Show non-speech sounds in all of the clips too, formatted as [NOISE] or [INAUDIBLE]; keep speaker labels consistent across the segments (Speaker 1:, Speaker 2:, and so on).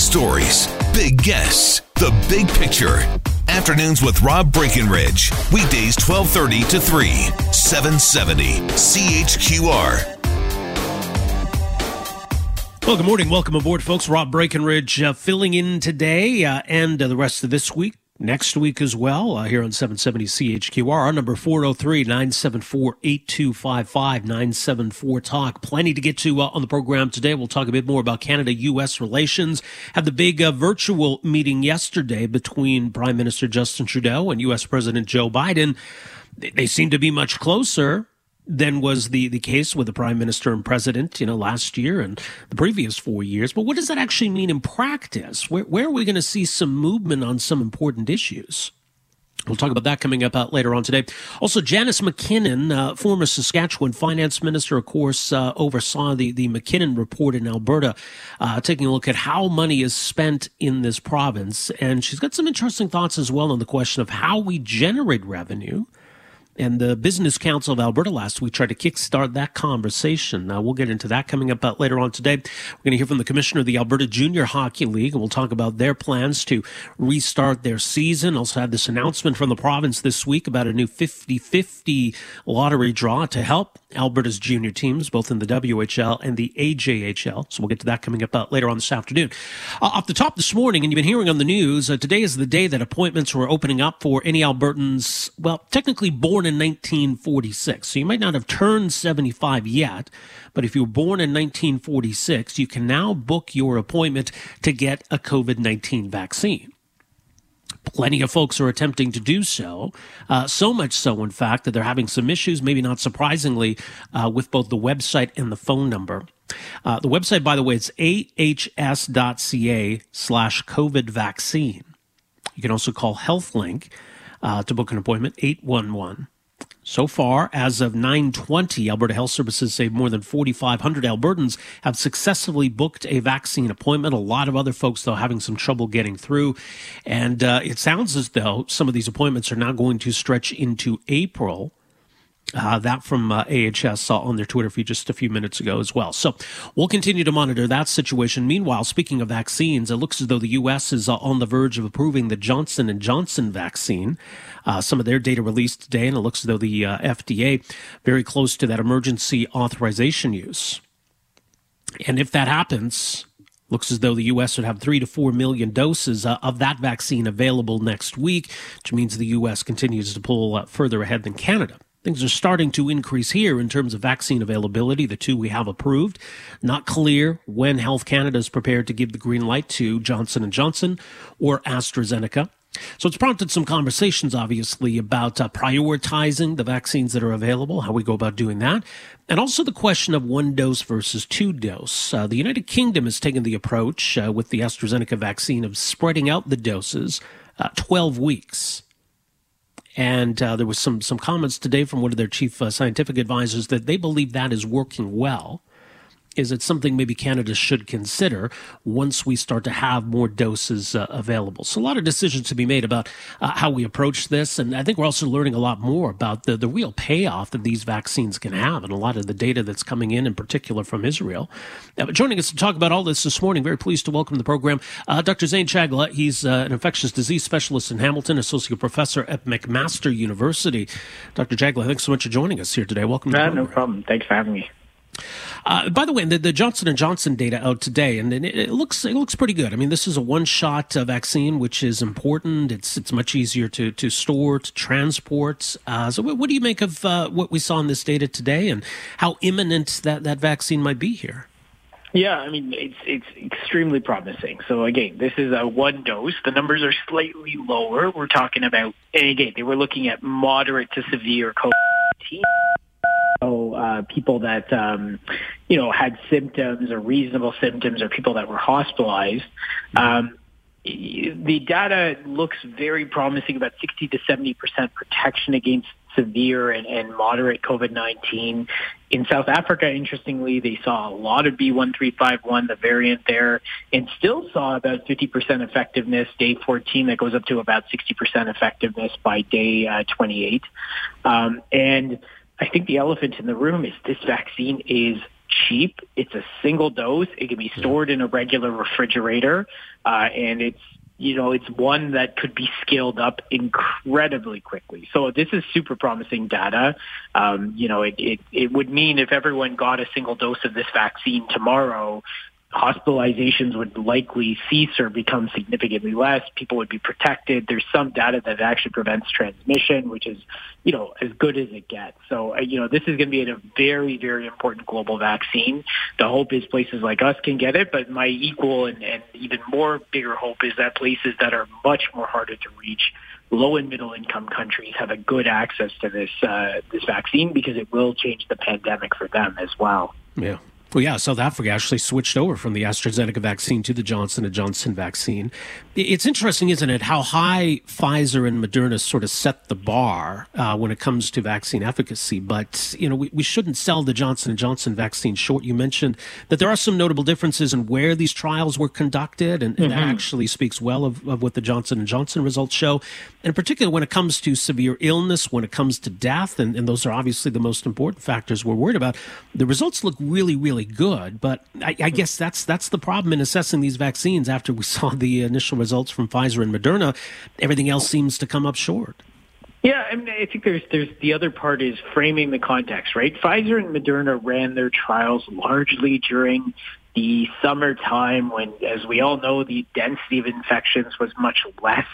Speaker 1: stories, big guests, the big picture. Afternoons with Rob Breckenridge. Weekdays 1230 to 3, 770 CHQR.
Speaker 2: Well, good morning. Welcome aboard, folks. Rob Breckenridge uh, filling in today uh, and uh, the rest of this week next week as well uh, here on 770 CHQR. Our number 403 974 8255 974 Talk. Plenty to get to uh, on the program today. We'll talk a bit more about Canada US relations. Had the big uh, virtual meeting yesterday between Prime Minister Justin Trudeau and US President Joe Biden. They, they seem to be much closer than was the, the case with the prime minister and president, you know, last year and the previous four years. But what does that actually mean in practice? Where, where are we going to see some movement on some important issues? We'll talk about that coming up out later on today. Also, Janice MacKinnon, uh, former Saskatchewan finance minister, of course, uh, oversaw the, the MacKinnon report in Alberta, uh, taking a look at how money is spent in this province. And she's got some interesting thoughts as well on the question of how we generate revenue and the Business Council of Alberta last week tried to kickstart that conversation. Now, we'll get into that coming up later on today. We're going to hear from the commissioner of the Alberta Junior Hockey League, and we'll talk about their plans to restart their season. Also, had this announcement from the province this week about a new 50 50 lottery draw to help Alberta's junior teams, both in the WHL and the AJHL. So we'll get to that coming up later on this afternoon. Uh, off the top this morning, and you've been hearing on the news, uh, today is the day that appointments were opening up for any Albertans, well, technically born in 1946. So you might not have turned 75 yet, but if you were born in 1946, you can now book your appointment to get a COVID 19 vaccine. Plenty of folks are attempting to do so. Uh, so much so, in fact, that they're having some issues, maybe not surprisingly, uh, with both the website and the phone number. Uh, the website, by the way, it's ahs.ca slash COVID vaccine. You can also call HealthLink uh, to book an appointment, 811 so far, as of 920, Alberta Health Services say more than 4,500 Albertans have successfully booked a vaccine appointment. A lot of other folks, though, having some trouble getting through. And uh, it sounds as though some of these appointments are now going to stretch into April. Uh, that from uh, AHS on their Twitter feed just a few minutes ago as well. So we'll continue to monitor that situation. Meanwhile, speaking of vaccines, it looks as though the U.S. is uh, on the verge of approving the Johnson and Johnson vaccine. Uh, some of their data released today, and it looks as though the uh, FDA very close to that emergency authorization use. And if that happens, Looks as though the U.S. would have three to four million doses uh, of that vaccine available next week, which means the U.S. continues to pull uh, further ahead than Canada. Things are starting to increase here in terms of vaccine availability, the two we have approved. Not clear when Health Canada is prepared to give the green light to Johnson & Johnson or AstraZeneca. So it's prompted some conversations, obviously, about uh, prioritizing the vaccines that are available, how we go about doing that, and also the question of one dose versus two dose. Uh, the United Kingdom has taken the approach uh, with the AstraZeneca vaccine of spreading out the doses uh, 12 weeks. And uh, there was some some comments today from one of their chief uh, scientific advisors that they believe that is working well is it something maybe Canada should consider once we start to have more doses uh, available? So a lot of decisions to be made about uh, how we approach this, and I think we're also learning a lot more about the the real payoff that these vaccines can have, and a lot of the data that's coming in, in particular from Israel. Uh, joining us to talk about all this this morning, very pleased to welcome to the program uh, Dr. Zain Chagla. He's uh, an infectious disease specialist in Hamilton, associate professor at McMaster University. Dr. Chagla, thanks so much for joining us here today. Welcome.
Speaker 3: to no problem. Thanks for having me.
Speaker 2: Uh, by the way, the, the, Johnson and Johnson data out today, and it, it, looks it looks pretty good. I mean, this is a one shot uh, vaccine, which is important. It's it's much easier to to store to transport. Uh, so, what, what, do you make of uh, what we saw in this data today, and how imminent that that vaccine might be here?
Speaker 3: Yeah, I mean it's it's extremely promising. So again, this is a one dose. The numbers are slightly lower. We're talking about, and again, they were looking at moderate to severe COVID-19 so uh, people that um, you know had symptoms or reasonable symptoms or people that were hospitalized. Um, the data looks very promising, about 60 to 70 percent protection against severe and, and moderate COVID-19. In South Africa, interestingly, they saw a lot of B1351, the variant there, and still saw about 50% effectiveness day 14. That goes up to about 60% effectiveness by day uh, 28. Um, and I think the elephant in the room is this vaccine is cheap. It's a single dose. It can be stored in a regular refrigerator, uh, and it's you know, it's one that could be scaled up incredibly quickly. So this is super promising data. Um, you know, it, it, it would mean if everyone got a single dose of this vaccine tomorrow, hospitalizations would likely cease or become significantly less. People would be protected. There's some data that actually prevents transmission, which is, you know, as good as it gets. So, uh, you know, this is going to be a very, very important global vaccine. The hope is places like us can get it, but my equal and, and even more bigger hope is that places that are much more harder to reach low and middle income countries have a good access to this uh, this vaccine because it will change the pandemic for them as well.
Speaker 2: Yeah. Well, yeah, South Africa actually switched over from the AstraZeneca vaccine to the Johnson & Johnson vaccine. It's interesting, isn't it, how high Pfizer and Moderna sort of set the bar uh, when it comes to vaccine efficacy. But, you know, we, we shouldn't sell the Johnson & Johnson vaccine short. You mentioned that there are some notable differences in where these trials were conducted, and, and mm-hmm. that actually speaks well of, of what the Johnson & Johnson results show. And particularly when it comes to severe illness, when it comes to death, and, and those are obviously the most important factors we're worried about, the results look really, really really good. But I, I, guess that's that's the problem in assessing these vaccines. After we [LAUGHS] saw the initial results from Pfizer and Moderna, everything else seems to come up short.
Speaker 3: Yeah, I mean, I think there's there's the other part is framing the context, right? Pfizer and Moderna ran their trials largely during the summertime when, as we all know, the density of infections was much less.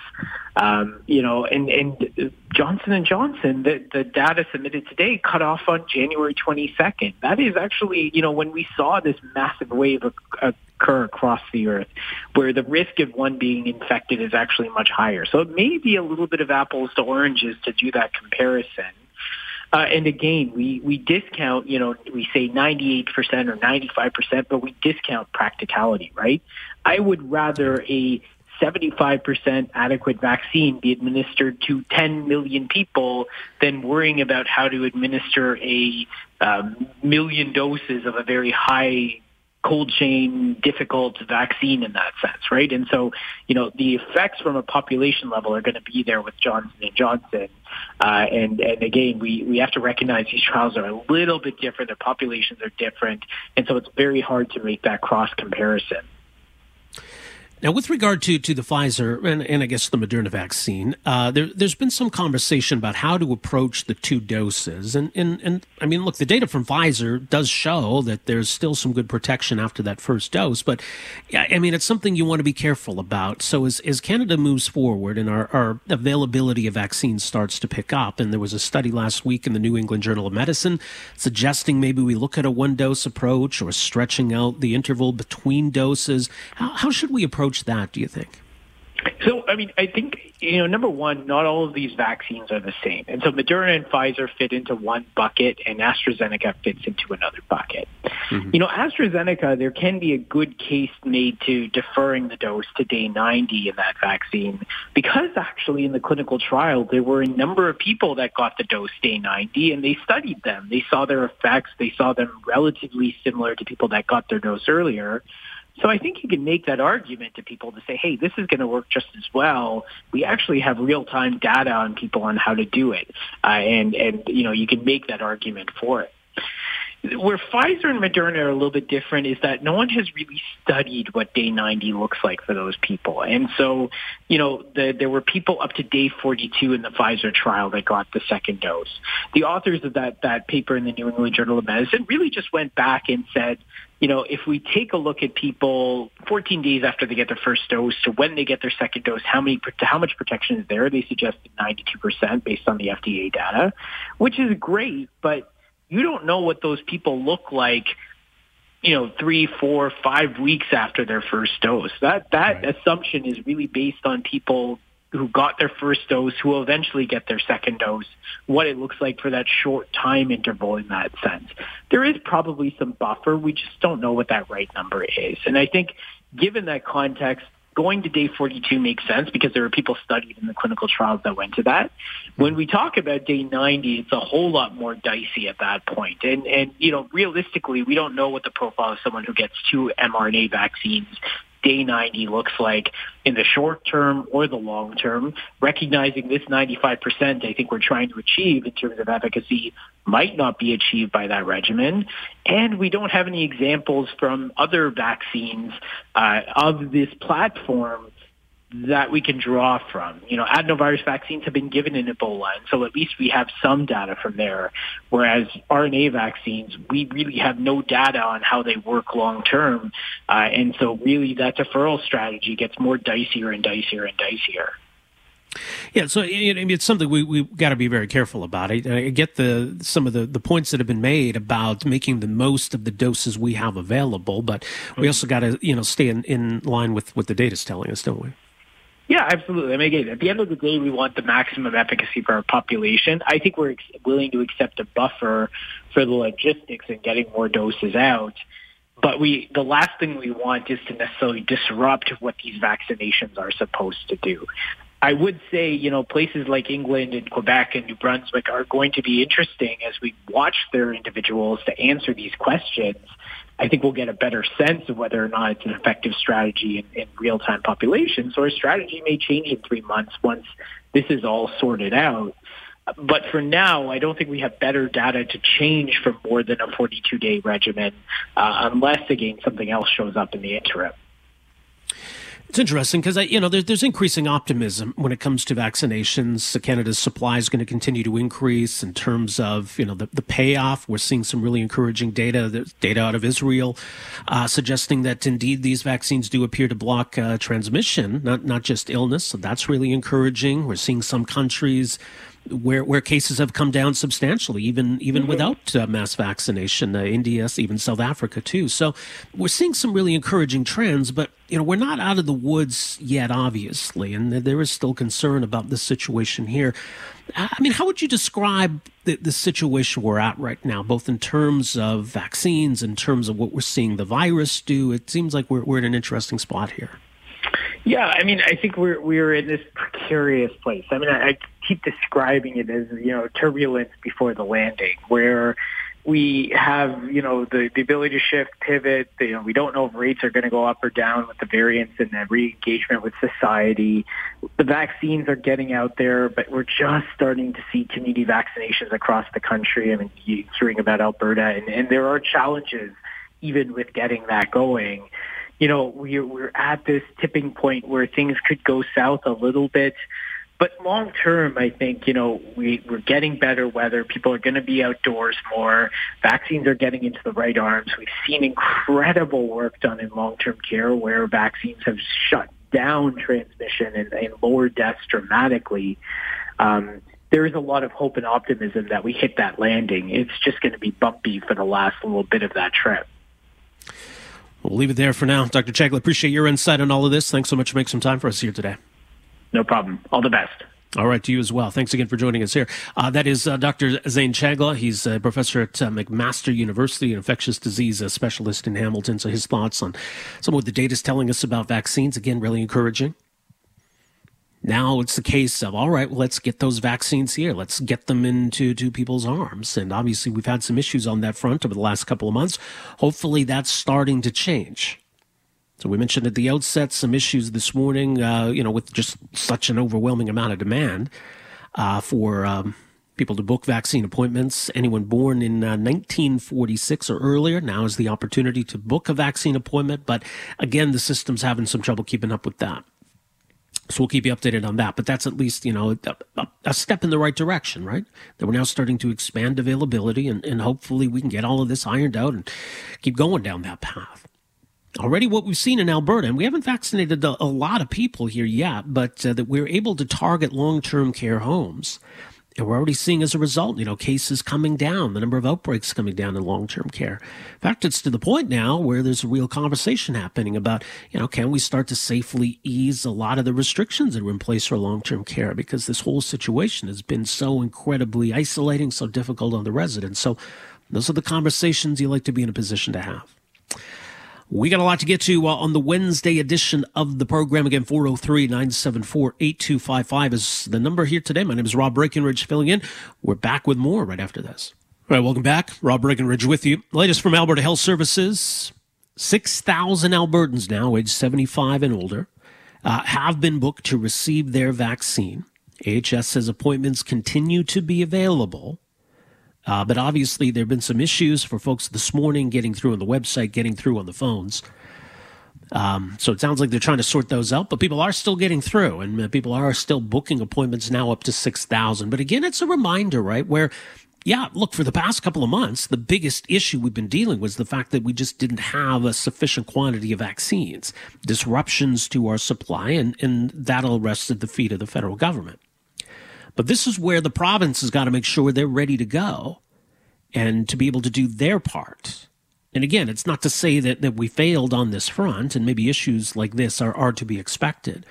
Speaker 3: Um, you know, and, and Johnson and Johnson, the, the data submitted today cut off on January 22nd. That is actually, you know, when we saw this massive wave occur across the earth, where the risk of one being infected is actually much higher. So it may be a little bit of apples to oranges to do that comparison. Uh, and again, we, we discount, you know, we say 98% or 95%, but we discount practicality, right? I would rather a 75% adequate vaccine be administered to 10 million people than worrying about how to administer a um, million doses of a very high cold chain, difficult vaccine in that sense, right? And so, you know, the effects from a population level are going to be there with Johnson and Johnson. Uh, and and again, we we have to recognize these trials are a little bit different. Their populations are different, and so it's very hard to make that cross comparison.
Speaker 2: Now, with regard to, to the Pfizer and, and I guess the Moderna vaccine, uh, there, has been some conversation about how to approach the two doses. And, and, and I mean, look, the data from Pfizer does show that there's still some good protection after that first dose. But I mean, it's something you want to be careful about. So as, as Canada moves forward and our, our availability of vaccines starts to pick up, and there was a study last week in the New England Journal of Medicine suggesting maybe we look at a one dose approach or stretching out the interval between doses. How, how should we approach? Approach that, do you think?
Speaker 3: So, I mean, I think, you know, number one, not all of these vaccines are the same. And so Moderna and Pfizer fit into one bucket and AstraZeneca fits into another bucket. Mm-hmm. You know, AstraZeneca, there can be a good case made to deferring the dose to day 90 in that vaccine because actually in the clinical trial, there were a number of people that got the dose day 90 and they studied them. They saw their effects. They saw them relatively similar to people that got their dose earlier. So I think you can make that argument to people to say, hey, this is going to work just as well. We actually have real-time data on people on how to do it. Uh, and, and, you know, you can make that argument for it. Where Pfizer and Moderna are a little bit different is that no one has really studied what day 90 looks like for those people. And so, you know, the, there were people up to day 42 in the Pfizer trial that got the second dose. The authors of that, that paper in the New England Journal of Medicine really just went back and said, you know, if we take a look at people 14 days after they get their first dose to when they get their second dose, how many, how much protection is there? They suggested 92% based on the FDA data, which is great, but you don't know what those people look like you know, three, four, five weeks after their first dose. That that right. assumption is really based on people who got their first dose, who will eventually get their second dose, what it looks like for that short time interval in that sense. There is probably some buffer. We just don't know what that right number is. And I think given that context, going to day 42 makes sense because there are people studied in the clinical trials that went to that. When we talk about day 90, it's a whole lot more dicey at that point. And, and, you know, realistically, we don't know what the profile of someone who gets two mRNA vaccines day 90 looks like in the short term or the long term, recognizing this 95% I think we're trying to achieve in terms of efficacy might not be achieved by that regimen. And we don't have any examples from other vaccines uh, of this platform that we can draw from. You know, adenovirus vaccines have been given in Ebola, and so at least we have some data from there. Whereas RNA vaccines, we really have no data on how they work long term, uh, and so really that deferral strategy gets more dicier and dicier and dicier.
Speaker 2: Yeah, so it's something we we got to be very careful about. I, I get the some of the, the points that have been made about making the most of the doses we have available, but we also got to you know stay in, in line with what the data is telling us, don't we?
Speaker 3: Yeah, absolutely. I mean, again, at the end of the day, we want the maximum efficacy for our population. I think we're ex- willing to accept a buffer for the logistics and getting more doses out. But we, the last thing we want is to necessarily disrupt what these vaccinations are supposed to do. I would say, you know, places like England and Quebec and New Brunswick are going to be interesting as we watch their individuals to answer these questions I think we'll get a better sense of whether or not it's an effective strategy in, in real-time populations, or a strategy may change in three months once this is all sorted out. But for now, I don't think we have better data to change for more than a 42-day regimen, uh, unless, again, something else shows up in the interim.
Speaker 2: It's interesting because I, you know there's, there's increasing optimism when it comes to vaccinations. Canada's supply is going to continue to increase in terms of you know the, the payoff. We're seeing some really encouraging data. There's data out of Israel uh, suggesting that indeed these vaccines do appear to block uh, transmission, not not just illness. So that's really encouraging. We're seeing some countries where where cases have come down substantially, even even mm-hmm. without uh, mass vaccination. Uh, India, even South Africa too. So we're seeing some really encouraging trends, but you know we're not out of the woods yet, obviously, and there is still concern about the situation here. I mean, how would you describe the, the situation we're at right now, both in terms of vaccines, in terms of what we're seeing the virus do? It seems like we're we're in an interesting spot here.
Speaker 3: Yeah, I mean, I think we're we're in this precarious place. I mean, I, I keep describing it as you know turbulence before the landing, where we have you know the the ability to shift, pivot. You know, we don't know if rates are going to go up or down with the variants and the re-engagement with society. The vaccines are getting out there, but we're just starting to see community vaccinations across the country. I mean, hearing about Alberta, and, and there are challenges even with getting that going you know, we're, we're at this tipping point where things could go south a little bit. But long term, I think, you know, we, we're getting better weather. People are going to be outdoors more. Vaccines are getting into the right arms. We've seen incredible work done in long-term care where vaccines have shut down transmission and, and lowered deaths dramatically. Um, there is a lot of hope and optimism that we hit that landing. It's just going to be bumpy for the last little bit of that trip.
Speaker 2: We'll leave it there for now. Dr. Chagla, appreciate your insight on all of this. Thanks so much for making some time for us here today.
Speaker 3: No problem. All the best.
Speaker 2: All right, to you as well. Thanks again for joining us here. Uh, that is uh, Dr. Zain Chagla. He's a professor at uh, McMaster University, an infectious disease specialist in Hamilton. So his thoughts on some of the data is telling us about vaccines, again, really encouraging. Now it's the case of, all right, well, let's get those vaccines here. Let's get them into to people's arms. And obviously, we've had some issues on that front over the last couple of months. Hopefully, that's starting to change. So we mentioned at the outset some issues this morning, uh, you know, with just such an overwhelming amount of demand uh, for um, people to book vaccine appointments. Anyone born in uh, 1946 or earlier now is the opportunity to book a vaccine appointment. But again, the system's having some trouble keeping up with that. So we'll keep you updated on that. But that's at least, you know, a, a, step in the right direction, right? That we're now starting to expand availability and, and hopefully we can get all of this ironed out and keep going down that path. Already, what we've seen in Alberta, and we haven't vaccinated a, lot of people here yet, but uh, that we're able to target long term care homes and we're already seeing as a result, you know, cases coming down, the number of outbreaks coming down in long-term care. In fact, it's to the point now where there's a real conversation happening about, you know, can we start to safely ease a lot of the restrictions that were in place for long-term care because this whole situation has been so incredibly isolating, so difficult on the residents. So those are the conversations you like to be in a position to have. We got a lot to get to uh, on the Wednesday edition of the program. Again, 403 974 8255 is the number here today. My name is Rob Breckenridge filling in. We're back with more right after this. All right, welcome back. Rob Breckenridge with you. Latest from Alberta Health Services. 6,000 Albertans now, age 75 and older, uh, have been booked to receive their vaccine. AHS says appointments continue to be available. Uh, but obviously, there have been some issues for folks this morning getting through on the website, getting through on the phones. Um, so it sounds like they're trying to sort those out, but people are still getting through, and uh, people are still booking appointments now up to six thousand. But again, it's a reminder, right? Where, yeah, look, for the past couple of months, the biggest issue we've been dealing with was the fact that we just didn't have a sufficient quantity of vaccines, disruptions to our supply, and and that all rests at the feet of the federal government. But this is where the province has got to make sure they're ready to go, and to be able to do their part and again, it's not to say that, that we failed on this front, and maybe issues like this are, are to be expected.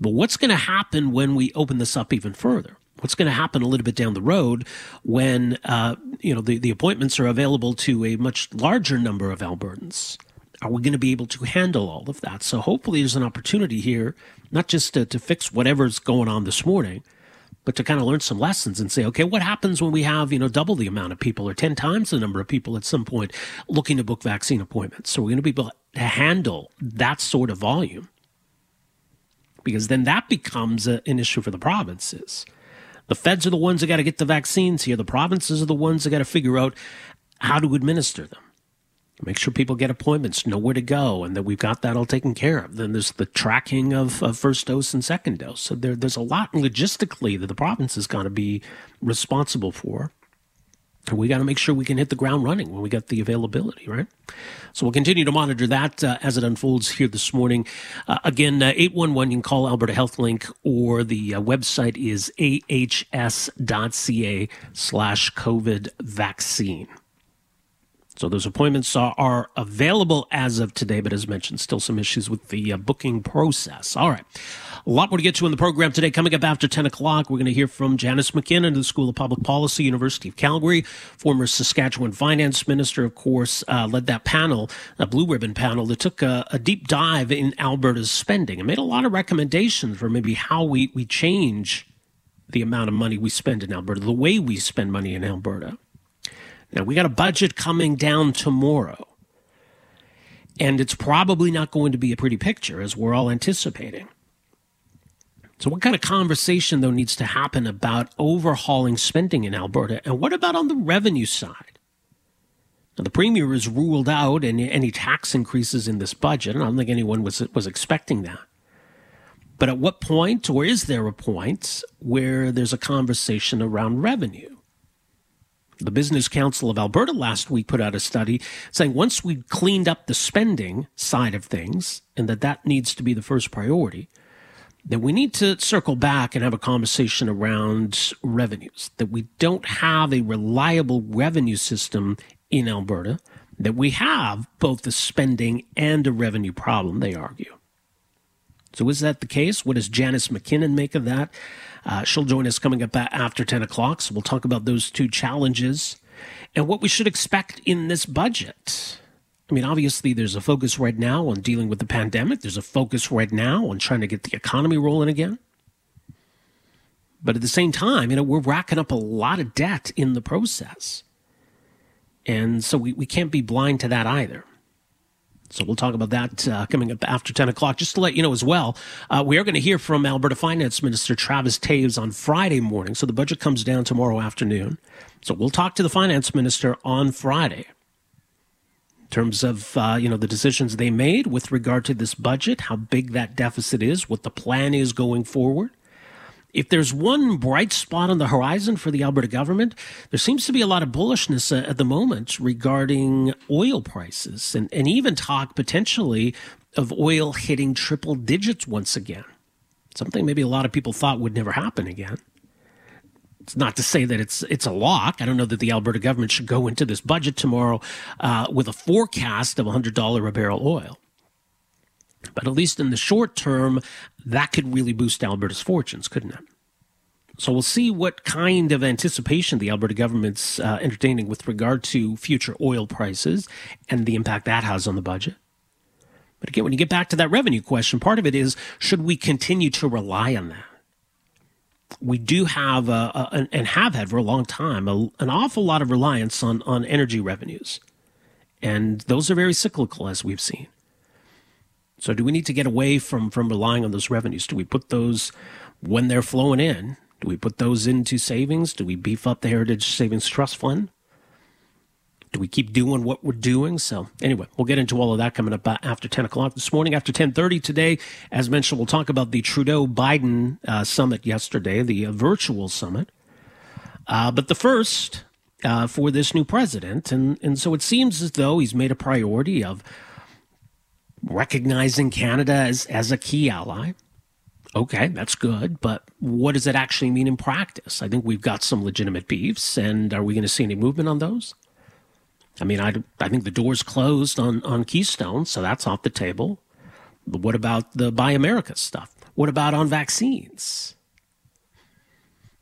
Speaker 2: But what's going to happen when we open this up even further? What's going to happen a little bit down the road when uh, you know the, the appointments are available to a much larger number of Albertans? Are we going to be able to handle all of that? So hopefully, there's an opportunity here, not just to, to fix whatever's going on this morning, but to kind of learn some lessons and say, okay, what happens when we have, you know, double the amount of people or 10 times the number of people at some point looking to book vaccine appointments? So we're going to be able to handle that sort of volume because then that becomes a, an issue for the provinces. The feds are the ones that got to get the vaccines here. The provinces are the ones that got to figure out how to administer them make sure people get appointments, know where to go, and that we've got that all taken care of. Then there's the tracking of, of first dose and second dose. So there, there's a lot logistically that the province is going to be responsible for. And we got to make sure we can hit the ground running when we get the availability, right? So we'll continue to monitor that uh, as it unfolds here this morning. Uh, again, uh, 811, you can call Alberta Health Link or the uh, website is ahs.ca slash COVID vaccine. So those appointments are, are, available as of today, but as mentioned, still some issues with the uh, booking process. All right. A lot more to get to in the program today. Coming up after 10 o'clock, we're going to hear from Janice MacKinnon of the School of Public Policy, University of Calgary, former Saskatchewan finance minister, of course, uh, led that panel, a blue ribbon panel that took a, a deep dive in Alberta's spending and made a lot of recommendations for maybe how we, we change the amount of money we spend in Alberta, the way we spend money in Alberta. Now, we got a budget coming down tomorrow, and it's probably not going to be a pretty picture as we're all anticipating. So, what kind of conversation, though, needs to happen about overhauling spending in Alberta? And what about on the revenue side? Now, the premier has ruled out any, any tax increases in this budget, I don't think anyone was, was expecting that. But at what point, or is there a point, where there's a conversation around revenue? The Business Council of Alberta last week put out a study saying once we cleaned up the spending side of things, and that that needs to be the first priority, that we need to circle back and have a conversation around revenues, that we don't have a reliable revenue system in Alberta, that we have both the spending and a revenue problem, they argue. So is that the case? What does Janice MacKinnon make of that? Uh, she'll join us coming up after 10 o'clock. So we'll talk about those two challenges and what we should expect in this budget. I mean, obviously, there's a focus right now on dealing with the pandemic. There's a focus right now on trying to get the economy rolling again. But at the same time, you know, we're racking up a lot of debt in the process. And so we, we can't be blind to that either. So we'll talk about that uh, coming up after 10 o'clock. Just to let you know as well, uh, we are going to hear from Alberta Finance Minister Travis Toews on Friday morning. So the budget comes down tomorrow afternoon. So we'll talk to the Finance Minister on Friday in terms of uh, you know the decisions they made with regard to this budget, how big that deficit is, what the plan is going forward. If there's one bright spot on the horizon for the Alberta government, there seems to be a lot of bullishness uh, at the moment regarding oil prices and, and even talk potentially of oil hitting triple digits once again. Something maybe a lot of people thought would never happen again. It's not to say that it's it's a lock. I don't know that the Alberta government should go into this budget tomorrow uh, with a forecast of $100 a barrel oil. But at least in the short term, that could really boost Alberta's fortunes, couldn't it? So we'll see what kind of anticipation the Alberta government's uh, entertaining with regard to future oil prices and the impact that has on the budget. But again, when you get back to that revenue question, part of it is should we continue to rely on that? We do have, a, a, and have had for a long time, a, an awful lot of reliance on, on energy revenues And those are very cyclical, as we've seen. So, do we need to get away from, from relying on those revenues? Do we put those when they're flowing in? Do we put those into savings? Do we beef up the Heritage Savings Trust Fund? Do we keep doing what we're doing? So anyway, we'll get into all of that coming up uh, after 10 o'clock this morning. After 10.30 today, as mentioned, we'll talk about the Trudeau-Biden uh, summit yesterday, the uh, virtual summit. Uh, but the first uh, for this new president. And, and so it seems as though he's made a priority of recognizing Canada as, as a key ally. Okay, that's good, but what does it actually mean in practice? I think we've got some legitimate beefs, and are we going to see any movement on those? I mean, I, I think the door's closed on, on Keystone, so that's off the table. But what about the Buy America stuff? What about on vaccines?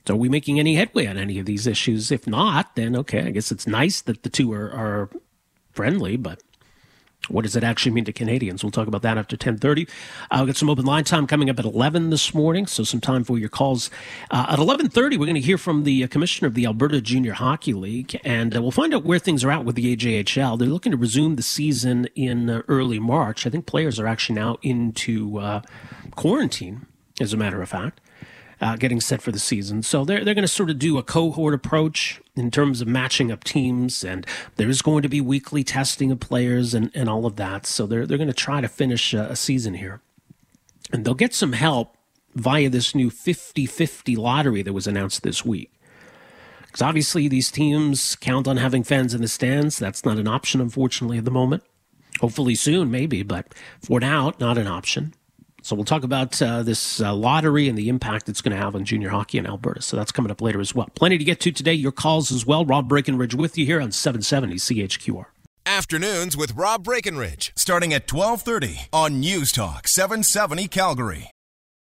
Speaker 2: So are we making any headway on any of these issues? If not, then okay, I guess it's nice that the two are, are friendly, but what does it actually mean to Canadians? We'll talk about that after 1030. I'll got some open line time coming up at 11 this morning, so some time for your calls. Uh, at 1130, we're going to hear from the uh, commissioner of the Alberta Junior Hockey League, and uh, we'll find out where things are at with the AJHL. They're looking to resume the season in uh, early March. I think players are actually now into uh, quarantine, as a matter of fact uh, getting set for the season. So they're, they're going to sort of do a cohort approach in terms of matching up teams, and there's going to be weekly testing of players and, and all of that. So they're, they're going to try to finish a, a season here. And they'll get some help via this new 50 50 lottery that was announced this week. Because obviously, these teams count on having fans in the stands. That's not an option, unfortunately, at the moment. Hopefully soon, maybe, but for now, not an option. So we'll talk about uh, this uh, lottery and the impact it's going to have on junior hockey in Alberta. So that's coming up later as well. Plenty to get to today. Your calls as well. Rob Breckenridge with you here on 770 CHQR.
Speaker 4: Afternoons with Rob Breckenridge, starting at 1230 on News Talk 770 Calgary.